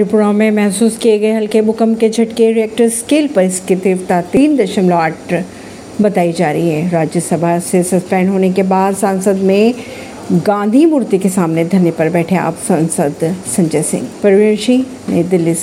त्रिपुरा में महसूस किए गए हल्के भूकंप के झटके रिएक्टर स्केल पर इसकी तीव्रता तीन दशमलव आठ बताई जा रही है। राज्यसभा से सस्पेंड होने के बाद सांसद में गांधी मूर्ति के सामने धरने पर बैठे आप सांसद संजय सिंह। परवीन सिंह, नई दिल्ली से।